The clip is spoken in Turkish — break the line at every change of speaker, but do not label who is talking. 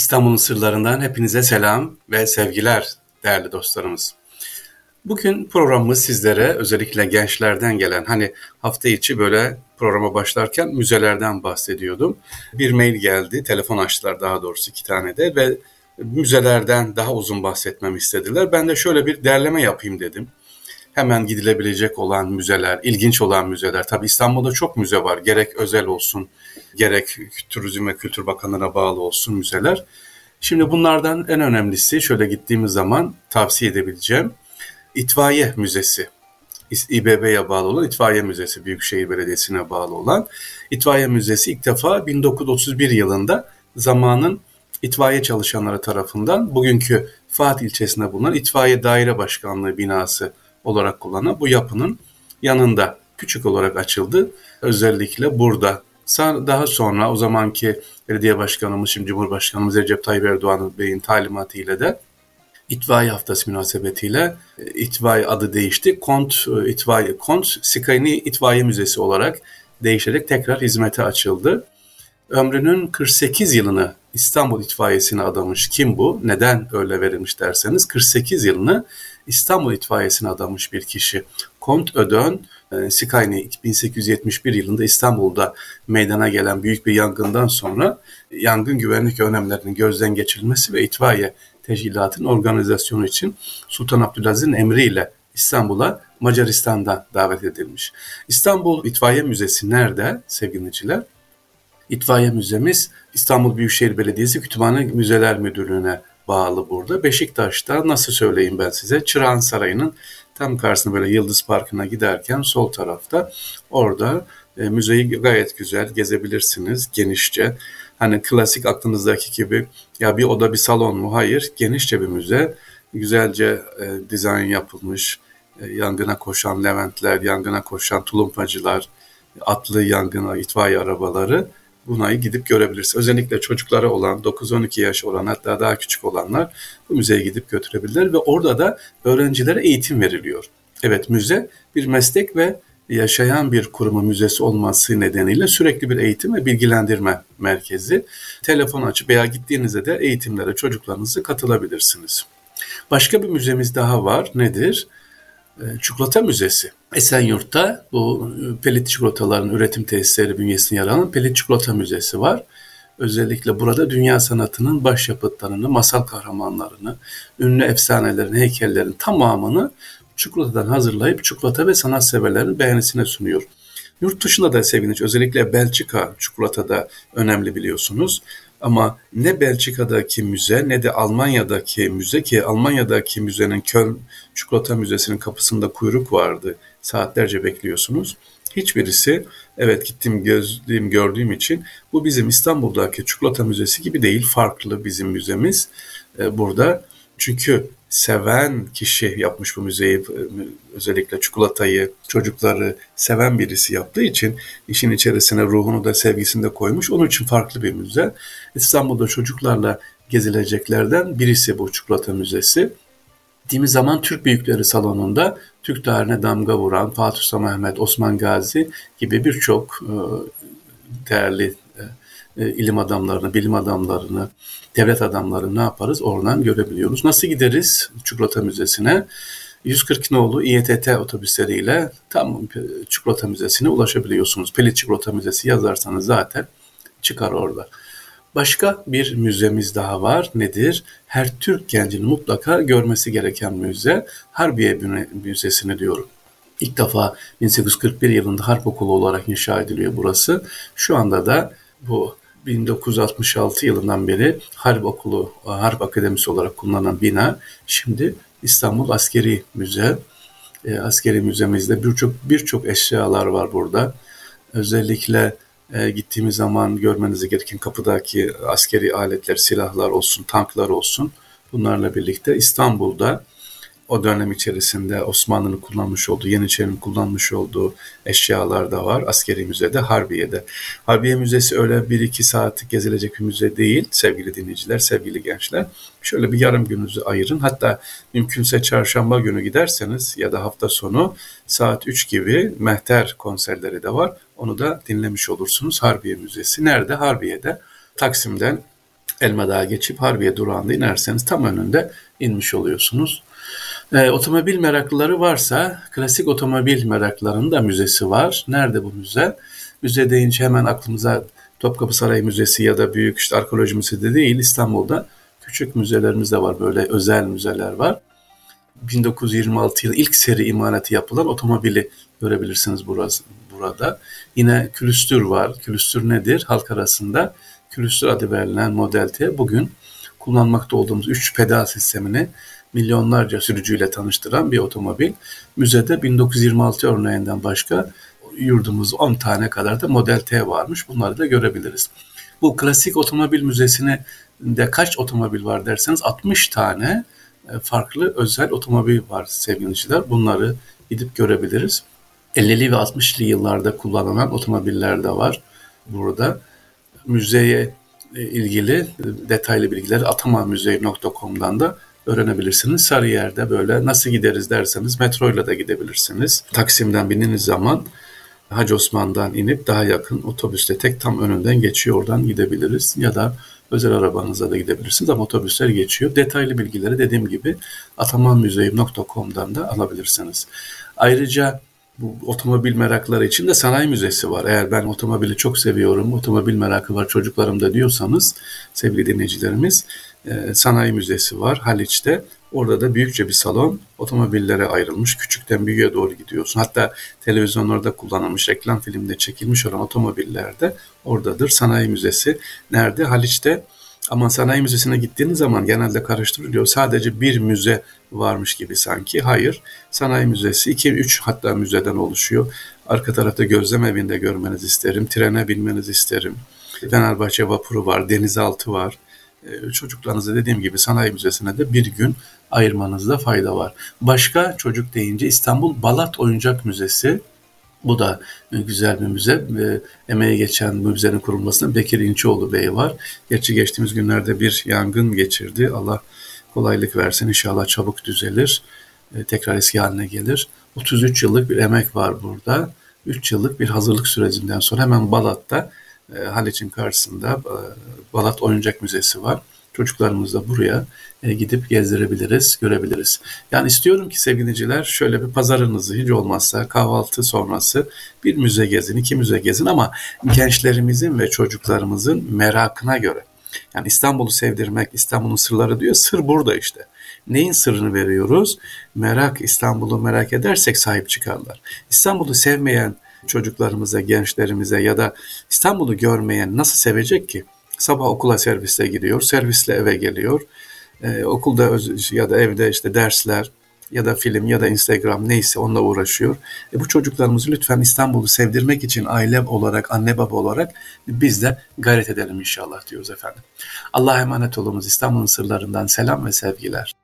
İstanbul'un sırlarından hepinize selam ve sevgiler değerli dostlarımız. Bugün programımız sizlere özellikle gençlerden gelen hani hafta içi böyle programa başlarken müzelerden bahsediyordum. Bir mail geldi, telefon açtılar daha doğrusu iki tane de ve müzelerden daha uzun bahsetmemi istediler. Ben de şöyle bir derleme yapayım dedim. Hemen gidilebilecek olan müzeler, ilginç olan müzeler. Tabii İstanbul'da çok müze var. Gerek özel olsun, gerek Turizm ve Kültür Bakanlığı'na bağlı olsun müzeler. Şimdi bunlardan en önemlisi şöyle gittiğimiz zaman tavsiye edebileceğim İtfaiye Müzesi. İBB'ye bağlı olan İtfaiye Müzesi, Büyükşehir Belediyesi'ne bağlı olan İtfaiye Müzesi ilk defa 1931 yılında zamanın itfaiye çalışanları tarafından bugünkü Fatih ilçesinde bulunan İtfaiye Daire Başkanlığı binası olarak kullanılan bu yapının yanında küçük olarak açıldı. Özellikle burada daha sonra o zamanki belediye başkanımız, şimdi Cumhurbaşkanımız Recep Tayyip Erdoğan Bey'in talimatı ile de İtfaiye Haftası münasebetiyle e, İtfaiye adı değişti. Kont e, İtfaiye Kont Sikayni İtfaiye Müzesi olarak değişerek tekrar hizmete açıldı. Ömrünün 48 yılını İstanbul İtfaiyesi'ne adamış. Kim bu? Neden öyle verilmiş derseniz 48 yılını İstanbul İtfaiyesi'ne adamış bir kişi. Kont Ödön e, Sikayni 1871 yılında İstanbul'da meydana gelen büyük bir yangından sonra yangın güvenlik önlemlerinin gözden geçirilmesi ve itfaiye teşkilatın organizasyonu için Sultan Abdülaziz'in emriyle İstanbul'a Macaristan'dan davet edilmiş. İstanbul İtfaiye Müzesi nerede sevgiliciler? İtfaiye Müzemiz İstanbul Büyükşehir Belediyesi Kütüphane Müzeler Müdürlüğü'ne bağlı burada. Beşiktaş'ta nasıl söyleyeyim ben size? Çırağan Sarayı'nın tam karşısında böyle Yıldız Parkı'na giderken sol tarafta orada e, müzeyi gayet güzel gezebilirsiniz genişçe. Hani klasik aklınızdaki gibi ya bir oda bir salon mu? Hayır genişçe bir müze. Güzelce e, dizayn yapılmış. E, yangına koşan Leventler, yangına koşan tulumpacılar, atlı yangına itfaiye arabaları Bunayı gidip görebilirsiniz. Özellikle çocukları olan, 9-12 yaş olan hatta daha küçük olanlar bu müzeye gidip götürebilirler ve orada da öğrencilere eğitim veriliyor. Evet müze bir meslek ve yaşayan bir kurumu müzesi olması nedeniyle sürekli bir eğitim ve bilgilendirme merkezi. Telefon açıp veya gittiğinizde de eğitimlere çocuklarınızı katılabilirsiniz. Başka bir müzemiz daha var. Nedir? Ee, çikolata Müzesi. Esenyurt'ta bu e, pelit çikolataların üretim tesisleri bünyesinde yer alan Pelit Çikolata Müzesi var. Özellikle burada dünya sanatının başyapıtlarını, masal kahramanlarını, ünlü efsanelerin, heykellerin tamamını çikolatadan hazırlayıp çikolata ve sanat severlerin beğenisine sunuyor. Yurt dışında da seviniç, özellikle Belçika çikolatada önemli biliyorsunuz. Ama ne Belçika'daki müze ne de Almanya'daki müze ki Almanya'daki müzenin Köln Çikolata Müzesi'nin kapısında kuyruk vardı. Saatlerce bekliyorsunuz. Hiçbirisi evet gittim gözlüğüm gördüğüm için bu bizim İstanbul'daki çikolata müzesi gibi değil farklı bizim müzemiz ee, burada. Çünkü seven kişi yapmış bu müzeyi özellikle çikolatayı çocukları seven birisi yaptığı için işin içerisine ruhunu da sevgisini de koymuş. Onun için farklı bir müze. İstanbul'da çocuklarla gezileceklerden birisi bu çikolata müzesi. Gittiğimiz zaman Türk Büyükleri Salonu'nda Türk tarihine damga vuran Fatih Sultan Mehmet, Osman Gazi gibi birçok e, değerli e, ilim adamlarını, bilim adamlarını, devlet adamlarını ne yaparız? Oradan görebiliyoruz. Nasıl gideriz Çikolata Müzesi'ne? 140 nolu İETT otobüsleriyle tam Çikolata Müzesi'ne ulaşabiliyorsunuz. Pelit Çikolata Müzesi yazarsanız zaten çıkar orada. Başka bir müzemiz daha var. Nedir? Her Türk gencinin mutlaka görmesi gereken müze Harbiye Müzesi'ni diyorum. İlk defa 1841 yılında Harp Okulu olarak inşa ediliyor burası. Şu anda da bu 1966 yılından beri Harp Okulu, Harp Akademisi olarak kullanılan bina şimdi İstanbul Askeri Müze. E, askeri müzemizde birçok birçok eşyalar var burada. Özellikle e, gittiğimiz zaman görmeniz gereken kapıdaki askeri aletler, silahlar olsun, tanklar olsun. Bunlarla birlikte İstanbul'da o dönem içerisinde Osmanlı'nın kullanmış olduğu, Yeniçeri'nin kullanmış olduğu eşyalar da var askeri müzede, Harbiye'de. Harbiye Müzesi öyle bir iki saatlik gezilecek bir müze değil sevgili dinleyiciler, sevgili gençler. Şöyle bir yarım gününüzü ayırın. Hatta mümkünse çarşamba günü giderseniz ya da hafta sonu saat 3 gibi mehter konserleri de var. Onu da dinlemiş olursunuz Harbiye Müzesi. Nerede? Harbiye'de. Taksim'den Elmadağ'a geçip Harbiye durağında inerseniz tam önünde inmiş oluyorsunuz. E, otomobil meraklıları varsa klasik otomobil meraklarının da müzesi var. Nerede bu müze? Müze deyince hemen aklımıza Topkapı Sarayı Müzesi ya da büyük işte arkeoloji müzesi de değil İstanbul'da küçük müzelerimiz de var böyle özel müzeler var. 1926 yılı ilk seri imalatı yapılan otomobili görebilirsiniz burası, burada. Yine külüstür var. Külüstür nedir? Halk arasında külüstür adı verilen Model T bugün kullanmakta olduğumuz 3 pedal sistemini milyonlarca sürücüyle tanıştıran bir otomobil. Müzede 1926 örneğinden başka yurdumuz 10 tane kadar da Model T varmış. Bunları da görebiliriz. Bu klasik otomobil müzesine de kaç otomobil var derseniz 60 tane e, farklı özel otomobil var sevgili dinleyiciler. Bunları gidip görebiliriz. 50'li ve 60'lı yıllarda kullanılan otomobiller de var burada. Müzeye e, ilgili detaylı bilgileri atamanmüzeyi.com'dan da öğrenebilirsiniz. Sarıyer'de böyle nasıl gideriz derseniz metroyla da gidebilirsiniz. Taksim'den bininiz zaman Hacı Osman'dan inip daha yakın otobüste tek tam önünden geçiyor oradan gidebiliriz. Ya da özel arabanıza da gidebilirsiniz ama otobüsler geçiyor. Detaylı bilgileri dediğim gibi atamanmüzeyim.com'dan da alabilirsiniz. Ayrıca bu otomobil merakları için de sanayi müzesi var. Eğer ben otomobili çok seviyorum, otomobil merakı var çocuklarımda diyorsanız sevgili dinleyicilerimiz e, sanayi müzesi var Haliç'te. Orada da büyükçe bir salon otomobillere ayrılmış. Küçükten büyüğe doğru gidiyorsun. Hatta televizyonlarda kullanılmış, reklam filmde çekilmiş olan otomobillerde oradadır. Sanayi müzesi nerede? Haliç'te ama sanayi müzesine gittiğiniz zaman genelde karıştırılıyor. Sadece bir müze varmış gibi sanki. Hayır. Sanayi müzesi 2-3 hatta müzeden oluşuyor. Arka tarafta gözlem evinde görmenizi isterim. Trene binmenizi isterim. Fenerbahçe vapuru var, denizaltı var. Ee, çocuklarınızı dediğim gibi sanayi müzesine de bir gün ayırmanızda fayda var. Başka çocuk deyince İstanbul Balat Oyuncak Müzesi bu da güzel bir müze. ve Emeği geçen müzenin kurulmasında Bekir İnçoğlu Bey var. Gerçi geçtiğimiz günlerde bir yangın geçirdi. Allah kolaylık versin. İnşallah çabuk düzelir. E, tekrar eski haline gelir. 33 yıllık bir emek var burada. 3 yıllık bir hazırlık sürecinden sonra hemen Balat'ta e, Haliç'in karşısında e, Balat Oyuncak Müzesi var. Çocuklarımız da buraya e, gidip gezdirebiliriz, görebiliriz. Yani istiyorum ki sevgiliciler şöyle bir pazarınızı hiç olmazsa kahvaltı sonrası bir müze gezin, iki müze gezin ama gençlerimizin ve çocuklarımızın merakına göre. Yani İstanbul'u sevdirmek, İstanbul'un sırları diyor. Sır burada işte. Neyin sırrını veriyoruz? Merak, İstanbul'u merak edersek sahip çıkarlar. İstanbul'u sevmeyen çocuklarımıza, gençlerimize ya da İstanbul'u görmeyen nasıl sevecek ki? Sabah okula servisle gidiyor, servisle eve geliyor. Ee, okulda ya da evde işte dersler ya da film ya da Instagram neyse onunla uğraşıyor. E bu çocuklarımızı lütfen İstanbul'u sevdirmek için aile olarak, anne baba olarak biz de gayret edelim inşallah diyoruz efendim. Allah'a emanet olunuz. İstanbul'un sırlarından selam ve sevgiler.